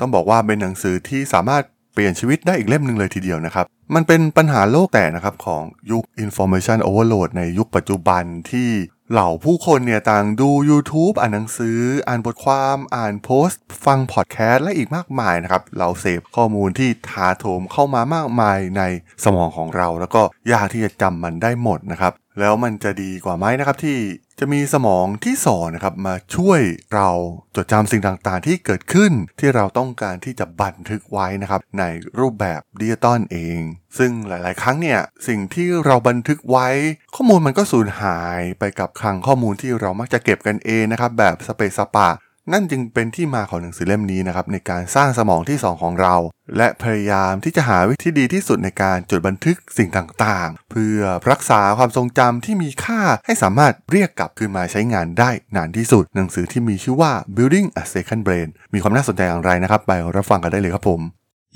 ต้องบอกว่าเป็นหนังสือที่สามารถเปลี่ยนชีวิตได้อีกเล่มหนึ่งเลยทีเดียวนะครับ มันเป็นปัญหาโลกแตกนะครับของยุค information overload ในยุคปัจจุบันที่เหล่าผู้คนเนี่ยต่างดู YouTube อ่านหนังสือ อ่านบทความอ่านโพสต์ ฟังพอดแคสต์และอีกมากมายนะครับ เราเสพข้อมูลที่ถาโถมเข้ามามากมายในสมองของเรา แล้วก็ยากที่จะจำมันได้หมดนะครับ แล้วมันจะดีกว่าไหมนะครับที่ จะมีสมองที่สอนนะครับมาช่วยเราจดจำสิ่งต่างๆ ที่เกิดขึ้นที่เราต้องการที่จะบันทึกไว้นะครับในรูปแบบดิจิตอลเอง ซึ่งหลายๆ ครั้งเนี่ยสิ่งที่เราบันทึกไว้ ข้อมูลมันก็สูญหายไปกับคลังข้อมูลที่เรามักจะเก็บกันเองนะครับแบบสเปะสปะ นั่นจึงเป็นที่มาของหนังสือเล่มนี้นะครับในการสร้างสมองที่ 2 ของเรา และพยายามที่จะหาวิธีดีที่สุดในการจดบันทึกสิ่งต่างๆ เพื่อรักษาความทรงจำที่มีค่าให้สามารถเรียกกลับคืนมาใช้งานได้นานที่สุด หนังสือที่มีชื่อว่า Building a Second Brain มีความน่าสนใจอย่างไรนะครับ ไปรับฟังกันได้เลยครับผม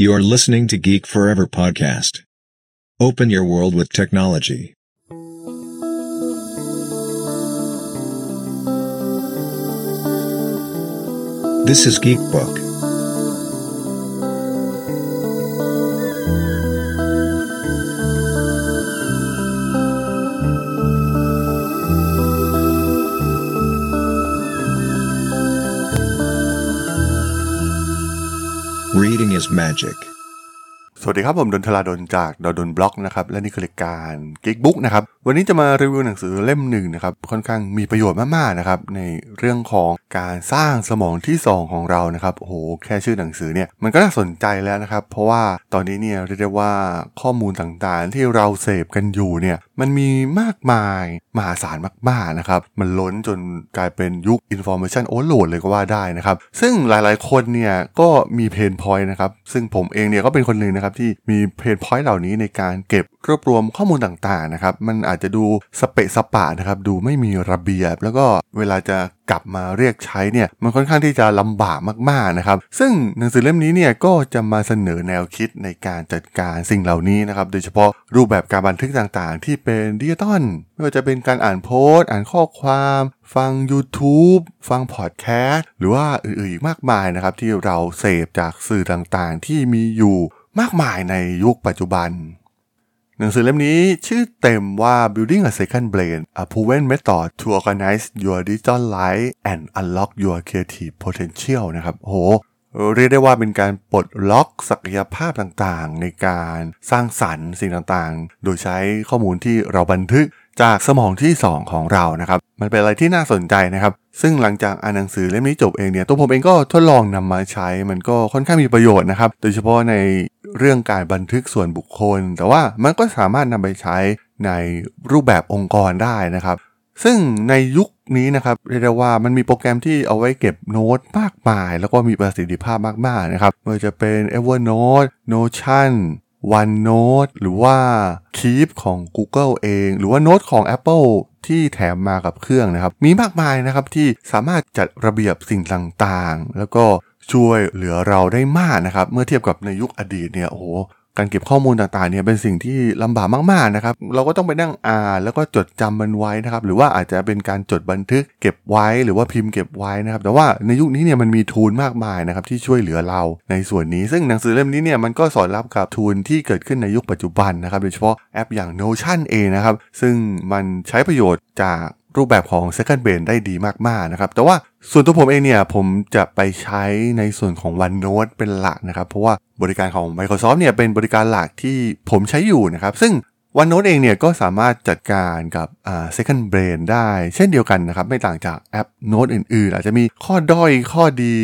You're listening to Geek Forever podcast. Open your world with technology. This is Geek Book. Reading is magic. สวัสดีครับ ผมดนทลาดนจากดดนบล็อกนะครับ และนี่คือรายการกิ๊กบุ๊กนะครับ วันนี้จะมารีวิวหนังสือเล่มหนึ่งนะครับ ค่อนข้างมีประโยชน์มาก ๆ นะครับ ในเรื่องของการสร้างสมองที่ 2 ของเรานะครับโอ้โหแค่ชื่อหนังสือเนี่ยมันก็น่าสนใจแล้วนะครับ เพราะว่าตอนนี้เนี่ยเรียกได้ว่าข้อมูลต่างๆ ที่เราเสพกันอยู่เนี่ยมันมีมากมายมหาศาลมาก ๆ นะครับ มันล้นจนกลายเป็นยุค information overload เลยก็ว่าได้นะครับซึ่งหลายๆคนเนี่ยก็มี pain point นะครับซึ่งผมเองเนี่ยก็เป็นคนหนึ่งนะครับที่มี pain point เหล่านี้ในการเก็บรวบรวมข้อมูลต่างๆนะครับมันอาจจะดูสเปะสปะนะครับดูไม่มีระเบียบ แล้วก็เวลาจะกลับมาเรียกใช้เนี่ยมันค่อนข้างที่จะลำบากมากๆนะครับ ซึ่งหนังสือเล่มนี้เนี่ยก็จะมาเสนอแนวคิดในการจัดการสิ่งเหล่านี้นะครับโดยเฉพาะรูปแบบการบันทึกต่างๆ ที่เป็นดิจิตอลไม่ว่าจะเป็นการอ่านโพสต์ อ่านข้อความ ฟัง YouTube ฟังพอดแคสต์หรือว่าอื่นๆอีกมากมายนะครับที่เราเสพจากสื่อต่างๆ ที่มีอยู่ มากมายในยุคปัจจุบัน หนังสือเล่มนี้ชื่อเต็มว่า Building a Second Brain A Proven Method to Organize Your Digital Life and Unlock Your Creative Potential นะครับโหเรียกได้ว่าเป็นการปลดล็อกศักยภาพต่างๆ ในการสร้างสรรค์สิ่งต่างๆ โดยใช้ข้อมูลที่เราบันทึก จากสมองที่ 2 ของเรานะครับ มันเป็นอะไรที่น่าสนใจนะครับ ซึ่งหลังจากอ่านหนังสือเล่มนี้จบเองเนี่ยตัวผมเองก็ทดลองนำมาใช้ มันก็ค่อนข้างมีประโยชน์นะครับ โดยเฉพาะในเรื่องการบันทึกส่วนบุคคล แต่ว่ามันก็สามารถนำไปใช้ในรูปแบบองค์กรได้นะครับ ซึ่งในยุคนี้นะครับเรียกได้ว่ามันมีโปรแกรมที่เอาไว้เก็บโน้ตมากมาย แล้วก็มีประสิทธิภาพมากๆนะครับไม่ว่าจะเป็น Evernote Notion OneNote หรือว่า Keep ของ Google เอง หรือว่าโน้ตของ Apple ที่แถมมากับเครื่องนะครับ มีมากมายนะครับที่สามารถจัดระเบียบสิ่งต่างๆ แล้วก็ช่วยเหลือเราได้มากนะครับ เมื่อเทียบกับในยุคอดีตเนี่ยโอ้โการเก็บข้อมูลต่างๆเนี่ยเป็นสิ่งที่ลำบากมากๆนะครับ เราก็ต้องไปนั่งอ่านแล้วก็จดจำมันไว้นะครับ หรือว่าอาจจะเป็นการจดบันทึกเก็บไว้หรือว่าพิมพ์เก็บไว้นะครับ แต่ว่าในยุคนี้เนี่ยมันมีทูลมากมายนะครับที่ช่วยเหลือเราในส่วนนี้ ซึ่งหนังสือเล่มนี้เนี่ยมันก็สอดรับกับทูลที่เกิดขึ้นในยุคปัจจุบันนะครับ โดยเฉพาะแอปอย่าง Notion เองนะครับ ซึ่งมันใช้ประโยชน์จาก รูปแบบของ Second Brain ได้ดีมากๆนะครับ แต่ว่าส่วนตัวผมเองเนี่ย ผมจะไปใช้ในส่วนของ OneNote เป็นหลักนะครับ เพราะว่าบริการของ Microsoft เนี่ยเป็นบริการหลักที่ผมใช้อยู่นะครับ ซึ่ง OneNote เองเนี่ยก็สามารถจัดการกับ Second Brain ได้เช่นเดียวกันนะครับ ไม่ต่างจากแอปโน้ตอื่นๆ อาจจะมีข้อด้อยข้อดี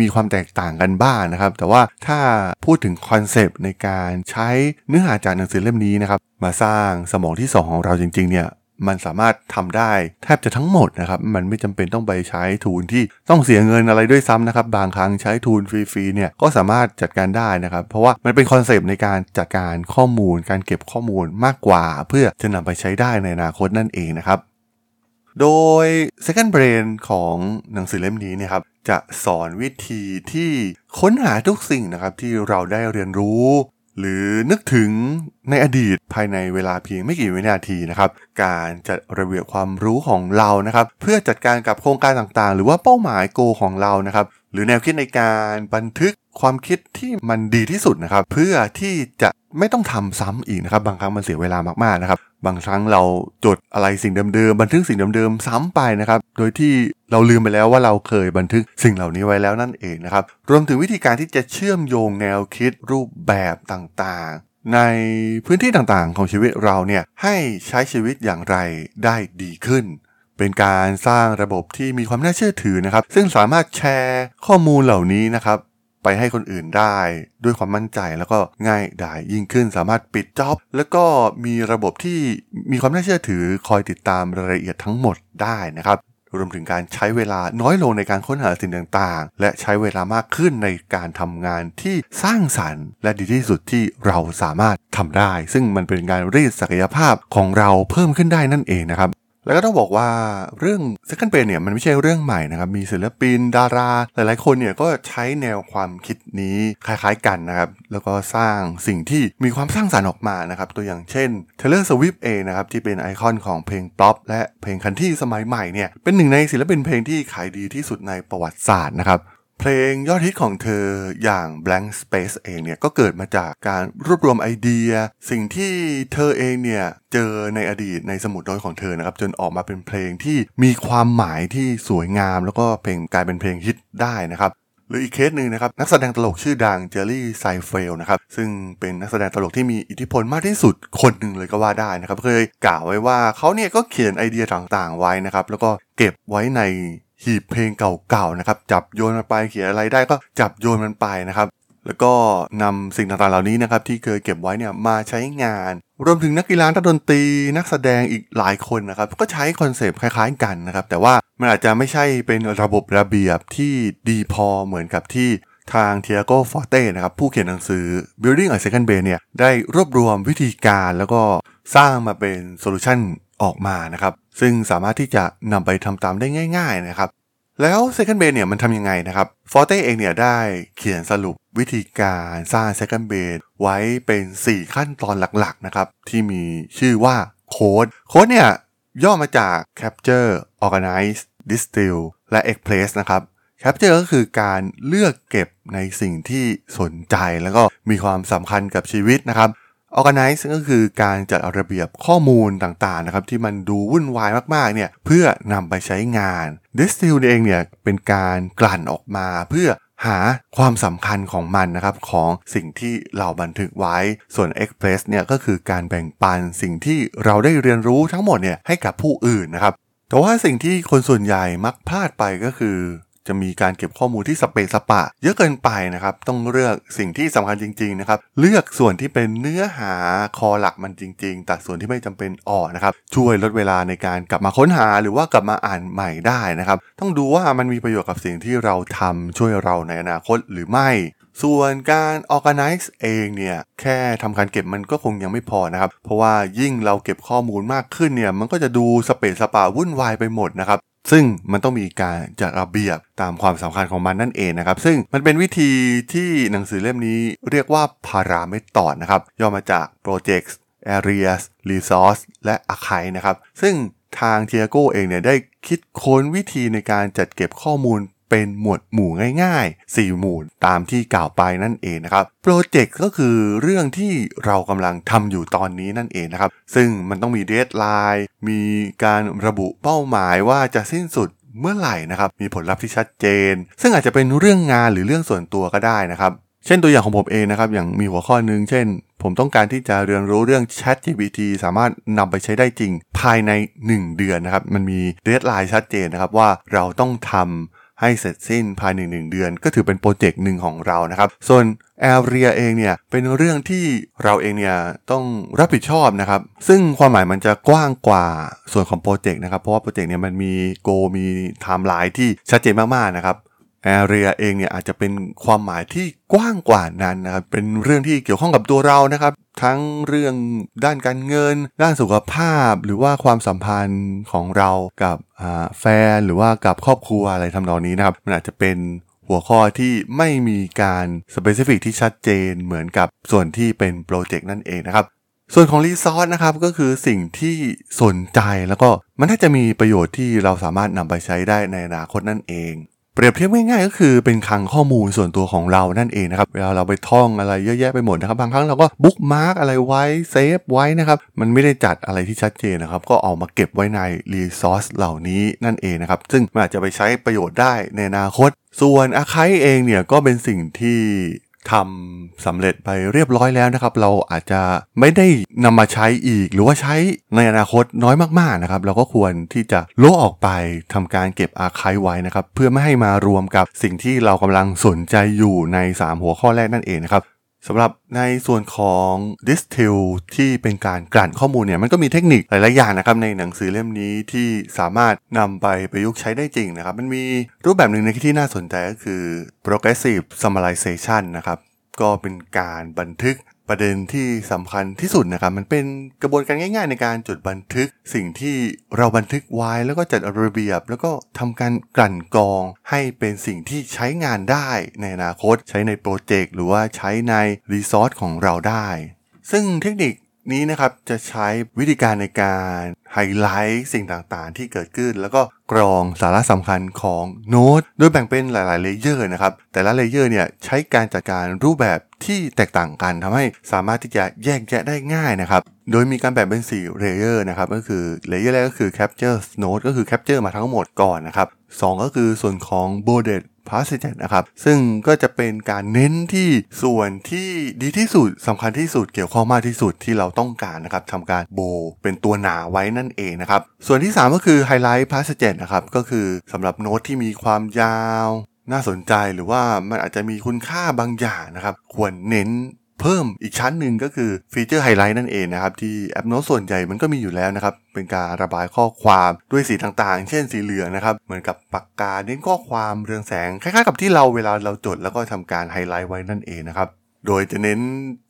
มีความแตกต่างกันบ้างนะครับ แต่ว่าถ้าพูดถึงคอนเซปต์ในการใช้เนื้อหาจากหนังสือเล่มนี้นะครับมาสร้างสมองที่ 2 ของเราจริงๆเนี่ย มันสามารถทำได้แทบจะทั้งหมดนะครับ มันไม่จำเป็นต้องไปใช้ tool ที่ต้องเสียเงินอะไรด้วยซ้ำนะครับ บางครั้งใช้ tool ฟรีๆเนี่ยก็สามารถจัดการได้นะครับ เพราะว่ามันเป็นคอนเซปต์ในการจัดการข้อมูล การเก็บข้อมูลมากกว่า เพื่อจะนำไปใช้ได้ในอนาคตนั่นเองนะครับ โดย Second Brain ของหนังสือเล่มนี้เนี่ยครับจะสอนวิธีที่ค้นหาทุกสิ่งนะครับที่เราได้เรียนรู้ หรือนึกถึงในอดีตภายในเวลาเพียงไม่กี่วินาทีนะครับ การจัดระเบียบความรู้ของเรานะครับ เพื่อจัดการกับโครงการต่างๆ หรือว่าเป้าหมายโกของเรานะครับ หรือแนวคิดในการบันทึก ความคิดที่มันดีที่สุดนะครับ เพื่อที่จะไม่ต้องทำซ้ำอีกนะครับ บางครั้งมันเสียเวลามากๆนะครับ บางครั้งเราจดอะไรสิ่งเดิมๆบันทึกสิ่งเดิมๆซ้ำไปนะครับ โดยที่เราลืมไปแล้วว่าเราเคยบันทึกสิ่งเหล่านี้ไว้แล้วนั่นเองนะครับ รวมถึงวิธีการที่จะเชื่อมโยงแนวคิดรูปแบบต่างๆ ในพื้นที่ต่างๆ ของชีวิตเราเนี่ยให้ใช้ชีวิตอย่างไรได้ดีขึ้นเป็นการสร้างระบบที่มีความน่าเชื่อถือนะครับ ซึ่งสามารถแชร์ข้อมูลเหล่านี้นะครับ ไปให้คนอื่นได้ด้วยความมั่นใจแล้วก็ง่ายดายยิ่งขึ้นสามารถปิดจ็อบ แล้วก็มีระบบที่มีความน่าเชื่อถือคอยติดตามรายละเอียดทั้งหมดได้นะครับรวมถึงการใช้เวลาน้อยลงในการค้นหาสิ่งต่างๆ และใช้เวลามากขึ้นในการทำงานที่สร้างสรรค์ และดีที่สุดที่เราสามารถทำได้ ซึ่งมันเป็นการรีดศักยภาพของเราเพิ่มขึ้นได้นั่นเองนะครับ แล้วก็ต้องบอกว่าเรื่อง Second Brain เนี่ยมันไม่ใช่เรื่องใหม่นะครับ มีศิลปินดารา หลายๆคนเนี่ยก็ใช้แนวความคิดนี้คล้ายๆกันนะครับ แล้วก็สร้างสิ่งที่มีความสร้างสรรค์ออกมานะครับ ตัวอย่างเช่น Taylor Swift เองนะครับ ที่เป็นไอคอนของเพลงป๊อปและเพลงคันที่สมัยใหม่เนี่ยเป็นหนึ่งในศิลปินเพลงที่ขายดีที่สุดในประวัติศาสตร์นะครับ เพลงยอดฮิตของเธออย่าง Blank Space เองเนี่ยก็เกิดมาจากการรวบรวมไอเดีย สิ่งที่เธอเองเนี่ยเจอในอดีตในสมุดโน้ตของเธอนะครับ จนออกมาเป็นเพลงที่มีความหมายที่สวยงาม แล้วก็เพลงกลายเป็นเพลงฮิตได้นะครับหรืออีกเคสหนึ่งนะครับนักแสดงตลกชื่อดัง Jerry Seinfeld นะครับซึ่งเป็นนักแสดงตลกที่มีอิทธิพลมากที่สุดคนหนึ่งเลยก็ว่าได้นะครับเคยกล่าวไว้ว่าเขาเนี่ยก็เขียนไอเดียต่างๆไว้นะครับแล้วก็เก็บไว้ใน หีบเพลงเก่าๆนะครับจับโยนมันไปเขียนอะไรได้ก็จับโยนมันไปนะครับ แล้วก็นำสิ่งต่างๆเหล่านี้นะครับที่เคยเก็บไว้เนี่ยมาใช้งาน รวมถึงนักกีฬานักดนตรีนักแสดงอีกหลายคนนะครับก็ใช้คอนเซปต์คล้ายๆกันนะครับแต่ว่ามันอาจจะไม่ใช่เป็นระบบระเบียบที่ดีพอเหมือนกับที่ทาง Tiago Forte นะครับผู้เขียนหนังสือ Building a Second Brain เนี่ยได้รวบรวมวิธีการแล้วก็สร้างมาเป็น solution ออกมานะครับ ซึ่งสามารถที่จะนำไปทำตามได้ง่าย ๆนะครับ แล้ว Second Brain เนี่ยมันทำยังไงนะครับ Forte เองเนี่ยได้เขียนสรุปวิธีการสร้าง Second Brain ไว้เป็น 4 ขั้นตอนหลักๆนะครับ ที่มีชื่อว่าโค้ดโค้ดเนี่ยย่อมาจาก Capture Organize Distill และ Express นะครับ Capture ก็คือการเลือกเก็บในสิ่งที่สนใจแล้วก็มีความสำคัญกับชีวิตนะครับ Organize ก็คือการจัดระเบียบข้อมูลต่างๆนะครับที่มันดูวุ่นวายมากๆเนี่ยเพื่อนำไปใช้งาน Distill เองเนี่ยเป็นการกลั่นออกมาเพื่อหาความสำคัญของมันนะครับของสิ่งที่เราบันทึกไว้ ส่วน Express เนี่ยก็คือการแบ่งปันสิ่งที่เราได้เรียนรู้ทั้งหมดเนี่ยให้กับผู้อื่นนะครับแต่ว่าสิ่งที่คนส่วนใหญ่มักพลาดไปก็คือ จะมีการเก็บข้อมูลที่สเปซสปะ เยอะเกินไปนะครับต้องเลือกสิ่งที่สำคัญจริงๆนะครับเลือกส่วนที่เป็นเนื้อหาคอหลักมันจริงๆตัดส่วนที่ไม่จำเป็นออกนะครับช่วยลดเวลาในการกลับมาค้นหาหรือว่ากลับมาอ่านใหม่ได้นะครับต้องดูว่ามันมีประโยชน์กับสิ่งที่เราทำช่วยเราในอนาคตหรือไม่ส่วนการ organize เองเนี่ยแค่ทำการเก็บมันก็คงยังไม่พอนะครับ เพราะว่ายิ่งเราเก็บข้อมูลมากขึ้นเนี่ยมันก็จะดูสเปซสปาวุ่นวายไปหมดนะครับ ซึ่งมันต้องมีการจัดระเบียบตามความสำคัญของมันนั่นเองนะครับ ซึ่งมันเป็นวิธีที่หนังสือเล่มนี้เรียกว่าพารามิตอนะครับ ย่อมาจาก Projects Areas Resource และ Archive นะครับ ซึ่งทางเทียโกเองเนี่ยได้คิดค้นวิธีในการจัดเก็บข้อมูล เป็นหมวดหมู่ง่ายๆ 4 หมู่ตามที่กล่าวไปนั่นเองนะครับโปรเจกต์ก็คือเรื่องที่เรากำลังทำอยู่ตอนนี้นั่นเองนะครับ ซึ่งมันต้องมี deadline มีการระบุเป้าหมายว่าจะสิ้นสุดเมื่อไหร่นะครับ มีผลลัพธ์ที่ชัดเจน ซึ่งอาจจะเป็นเรื่องงานหรือเรื่องส่วนตัวก็ได้นะครับ เช่นตัวอย่างของผมเองนะครับ อย่างมีหัวข้อหนึ่งเช่น ผมต้องการที่จะเรียนรู้เรื่อง Chat GPT สามารถนำไปใช้ได้จริง ภายใน 1 เดือนนะครับ มันมี deadline ชัดเจนนะครับว่าเราต้องทำ ให้เสร็จสิ้นภายใน1เดือน ก็ถือเป็นโปรเจกต์หนึ่งของเรานะครับ ส่วน area เองเนี่ยเป็นเรื่องที่เราเองเนี่ยต้องรับผิดชอบนะครับ ซึ่งความหมายมันจะกว้างกว่าส่วนของโปรเจกต์นะครับ เพราะว่าโปรเจกต์เนี่ยมันมี goal มีไทม์ไลน์ที่ชัดเจนมากๆนะครับ area เองเนี่ยอาจจะเป็นความหมายที่กว้างกว่านั้นนะครับ เป็นเรื่องที่เกี่ยวข้องกับตัวเรานะครับ ทั้งเรื่องด้านการเงิน ด้านสุขภาพ หรือว่าความสัมพันธ์ของเรากับแฟน หรือว่ากับครอบครัวอะไรทำนองนี้นะครับ มันอาจจะเป็นหัวข้อที่ไม่มีการ specific ที่ชัดเจนเหมือนกับส่วนที่เป็นโปรเจกต์นั่นเองนะครับส่วนของ resource นะครับก็คือสิ่งที่สนใจแล้วก็มันน่าจะมีประโยชน์ที่เราสามารถนำไปใช้ได้ในอนาคตนั่นเอง เปรียบเทียบง่ายๆก็คือเป็นคลังข้อมูลส่วนตัวของเรานั่นเองนะครับเวลาเราไปท่องอะไรเยอะแยะไปหมดนะครับบางครั้งเราก็ bookmark อะไรไว้เซฟไว้นะครับมันไม่ได้จัดอะไรที่ชัดเจนนะครับก็เอามาเก็บไว้ในรีซอสเหล่านี้นั่นเองนะครับซึ่งมันอาจจะไปใช้ประโยชน์ได้ในอนาคต ส่วนอาคายเองเนี่ยก็เป็นสิ่งที่ ทำสำเร็จไปเรียบร้อยแล้วนะครับ เราอาจจะไม่ได้นำมาใช้อีก หรือว่าใช้ในอนาคตน้อยมากๆนะครับ เราก็ควรที่จะโลออกไปทำการเก็บอาคายไว้นะครับ เพื่อไม่ให้มารวมกับสิ่งที่เรากำลังสนใจอยู่ใน 3 หัวข้อแรกนั่นเองนะครับ สำหรับในส่วนของ distill ที่เป็นการกลั่นข้อมูลเนี่ยมันก็มีเทคนิคหลายๆอย่างนะครับในหนังสือเล่มนี้ที่สามารถนำไปประยุกต์ใช้ได้จริงนะครับ มันมีรูปแบบหนึ่งในที่น่าสนใจก็คือ progressive summarization นะครับก็เป็นการบันทึก ประเด็นที่สำคัญที่สุดนะครับ มันเป็นกระบวนการง่าย ๆ ในการจดบันทึก สิ่งที่เราบันทึกไว้แล้วก็จัดระเบียบ แล้วก็ทำการกลั่นกรอง ให้เป็นสิ่งที่ใช้งานได้ในอนาคต ใช้ในโปรเจกต์หรือว่าใช้ใน resource ของเราได้ ซึ่งเทคนิคนี้นะครับจะใช้วิธีการในการ ไฮไลท์สิ่งต่างๆ ที่เกิดขึ้น แล้วก็กรองสาระสำคัญของโน้ตโดยแบ่งเป็นหลายๆ layer นะครับ แต่ละ layer เนี่ยใช้การจัดการรูปแบบที่แตกต่างกันทำให้สามารถที่จะแยกแยะได้ง่ายนะครับ โดยมีการแบ่งเป็น4 layer นะครับก็คือ layer แรกก็คือ capture note ก็คือ capture มาทั้งหมดก่อนนะครับ2ก็คือส่วนของ bolded passage นะครับซึ่งก็จะเป็นการเน้นที่ส่วนที่ดีที่สุดสำคัญที่สุดเกี่ยวข้องมากที่สุดที่เราต้องการนะครับทำการโบเป็นตัวหนาไว้นั่นเองนะครับ ส่วนที่ 3 ก็คือ highlight passage นะครับ ก็คือสำหรับโน้ตที่มีความยาว น่าสนใจหรือว่ามันอาจจะมีคุณค่าบางอย่างนะครับ ควรเน้นเพิ่มอีกชั้นหนึ่งก็คือ feature highlight นั่นเองนะครับ ที่แอปโน้ตส่วนใหญ่มันก็มีอยู่แล้วนะครับ เป็นการระบายข้อความด้วยสีต่างๆ เช่นสีเหลืองนะครับ เหมือนกับปากกาเน้นข้อความเรืองแสง คล้ายๆกับที่เราเวลาเราจดแล้วก็ทำการไฮไลท์ไว้นั่นเองนะครับ โดยจะเน้น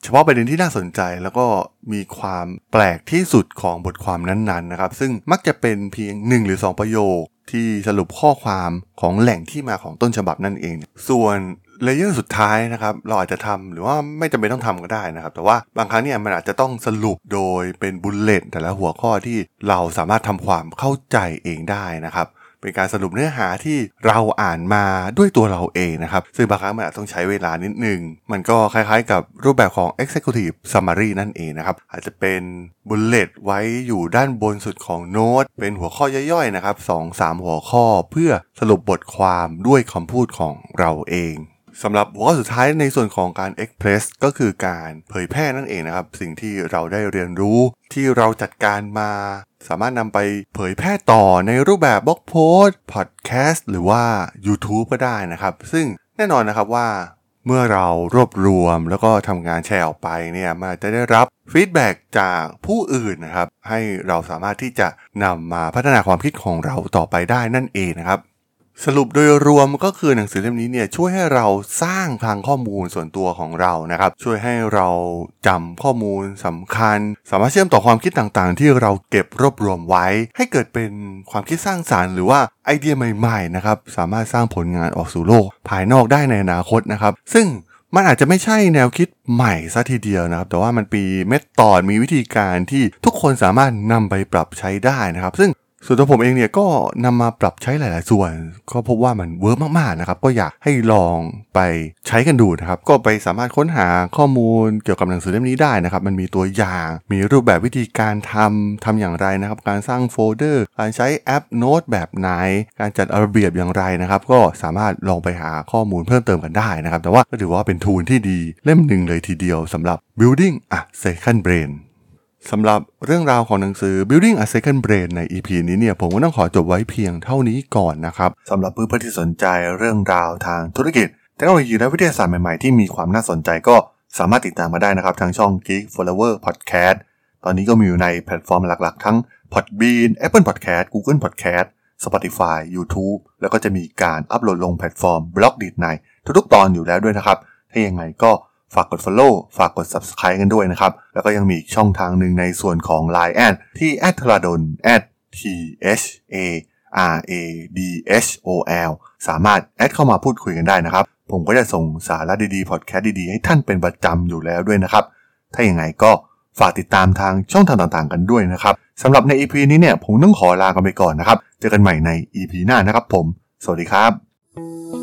เฉพาะประเด็นที่น่าสนใจ แล้วก็มีความแปลกที่สุดของบทความนั้นๆนะครับ ซึ่งมักจะเป็นเพียง 1 หรือ 2 ประโยค ที่สรุปข้อความของแหล่งที่มาของต้นฉบับนั่นเอง ส่วนเลเยอร์สุดท้ายนะครับเราอาจจะทำหรือว่าไม่จำเป็นต้องทำก็ได้นะครับ แต่ว่าบางครั้งเนี่ยมันอาจจะต้องสรุปโดยเป็นบุลเลตแต่ละหัวข้อที่เราสามารถทำความเข้าใจเองได้นะครับ เป็นการสรุปเนื้อหาที่เราอ่านมาด้วยตัวเราเองนะครับ ซึ่งบางครั้งมันอาจต้องใช้เวลานิดนึง มันก็คล้ายๆกับรูปแบบของ Executive Summary นั่นเองนะครับ อาจจะเป็นบุลเลตไว้อยู่ด้านบนสุดของโน้ต เป็นหัวข้อย่อยๆนะครับ2-3 หัวข้อเพื่อสรุปบทความด้วยคำพูดของเราเอง สำหรับหัวข้อสุดท้ายในส่วนของการ Express ก็คือการเผยแพร่นั่นเองนะครับ สิ่งที่เราได้เรียนรู้ที่เราจัดการมา สามารถนำไปเผยแพร่ต่อในรูปแบบ blog post พอดแคสต์หรือว่า YouTube ก็ได้นะครับ ซึ่งแน่นอนนะครับว่าเมื่อเรารวบรวมแล้วก็ทำงานแชร์ออกไปเนี่ยมันจะได้รับ feedback จากผู้อื่นนะครับ ให้เราสามารถที่จะนำมาพัฒนาความคิดของเราต่อไปได้นั่นเองนะครับ สรุปโดยรวมก็คือหนังสือเล่มนี้เนี่ยช่วยให้เราสร้างคลังข้อมูลส่วนตัวของเรานะครับ ช่วยให้เราจำข้อมูลสำคัญ สามารถเชื่อมต่อความคิดต่างๆ ที่เราเก็บรวบรวมไว้ ให้เกิดเป็นความคิดสร้างสารรค์หรือว่าไอเดียใหม่ๆนะครับสามารถสร้างผลงานออกสู่โลก ภายนอกได้ในอนาคตนะครับ ซึ่งมันอาจจะไม่ใช่แนวคิดใหม่ซะทีเดียวนะครับ แต่ว่ามันมีเม็ดตอนมีวิธีการที่ทุกคนสามารถนำไปปรับใช้ได้นะครับ ซึ่ง ส่วนตัวผมเองเนี่ยก็นำมาปรับใช้หลาย ๆ ส่วน ก็พบว่ามันเวิร์กมาก ๆ นะครับ ก็อยากให้ลองไปใช้กันดูนะครับ ก็ไปสามารถค้นหาข้อมูลเกี่ยวกับหนังสือเล่มนี้ได้นะครับ มันมีตัวอย่าง มีรูปแบบวิธีการทำทำอย่างไรนะครับ การสร้างโฟลเดอร์ การใช้แอปโน้ตแบบไหน การจัดระเบียบอย่างไรนะครับ ก็สามารถลองไปหาข้อมูลเพิ่มเติมกันได้นะครับ แต่ว่าก็ถือว่าเป็นทูลที่ดีเล่มหนึ่งเลยทีเดียวสำหรับ building a second brain สำหรับเรื่องราวของหนังสือ Building a Second Brain ใน EP นี้เนี่ยผมก็ต้องขอจบไว้เพียงเท่านี้ก่อนนะครับสำหรับเพื่อนๆที่สนใจเรื่องราวทางธุรกิจเทคโนโลยีและวิทยาศาสตร์ใหม่ๆที่มีความน่าสนใจก็สามารถติดตามมาได้นะครับ ทางช่อง Geek Forever Podcast ตอนนี้ก็มีอยู่ในแพลตฟอร์มหลักๆ ทั้ง Podbean Apple Podcast Google Podcast Spotify YouTube แล้วก็จะมีการอัปโหลดลงแพลตฟอร์ม Blockdit ในทุกๆตอนอยู่แล้วด้วยนะครับ ถ้ายังไงก็ ฝากกด Follow ฝากกด Subscribe กันด้วยนะครับ แล้วก็ยังมีช่องทางหนึ่งในส่วนของ Line แอดที่ a d ทราดน t h a r a d h o l สามารถแอดเข้ามาพูดคุยกันได้นะครับ ผมก็จะส่งสาระดีๆพอดแคสต์ดีๆ ให้ท่านเป็นประจำอยู่แล้วด้วยนะครับ ถ้าอย่างไงก็ฝากติดตามทางช่องทางต่างๆ กันด้วยนะครับสำหรับใน EP นี้เนี่ยผมต้องขอลากันไปก่อนนะครับ เจอกันใหม่ใน EP หน้านะครับผม สวัสดีครับ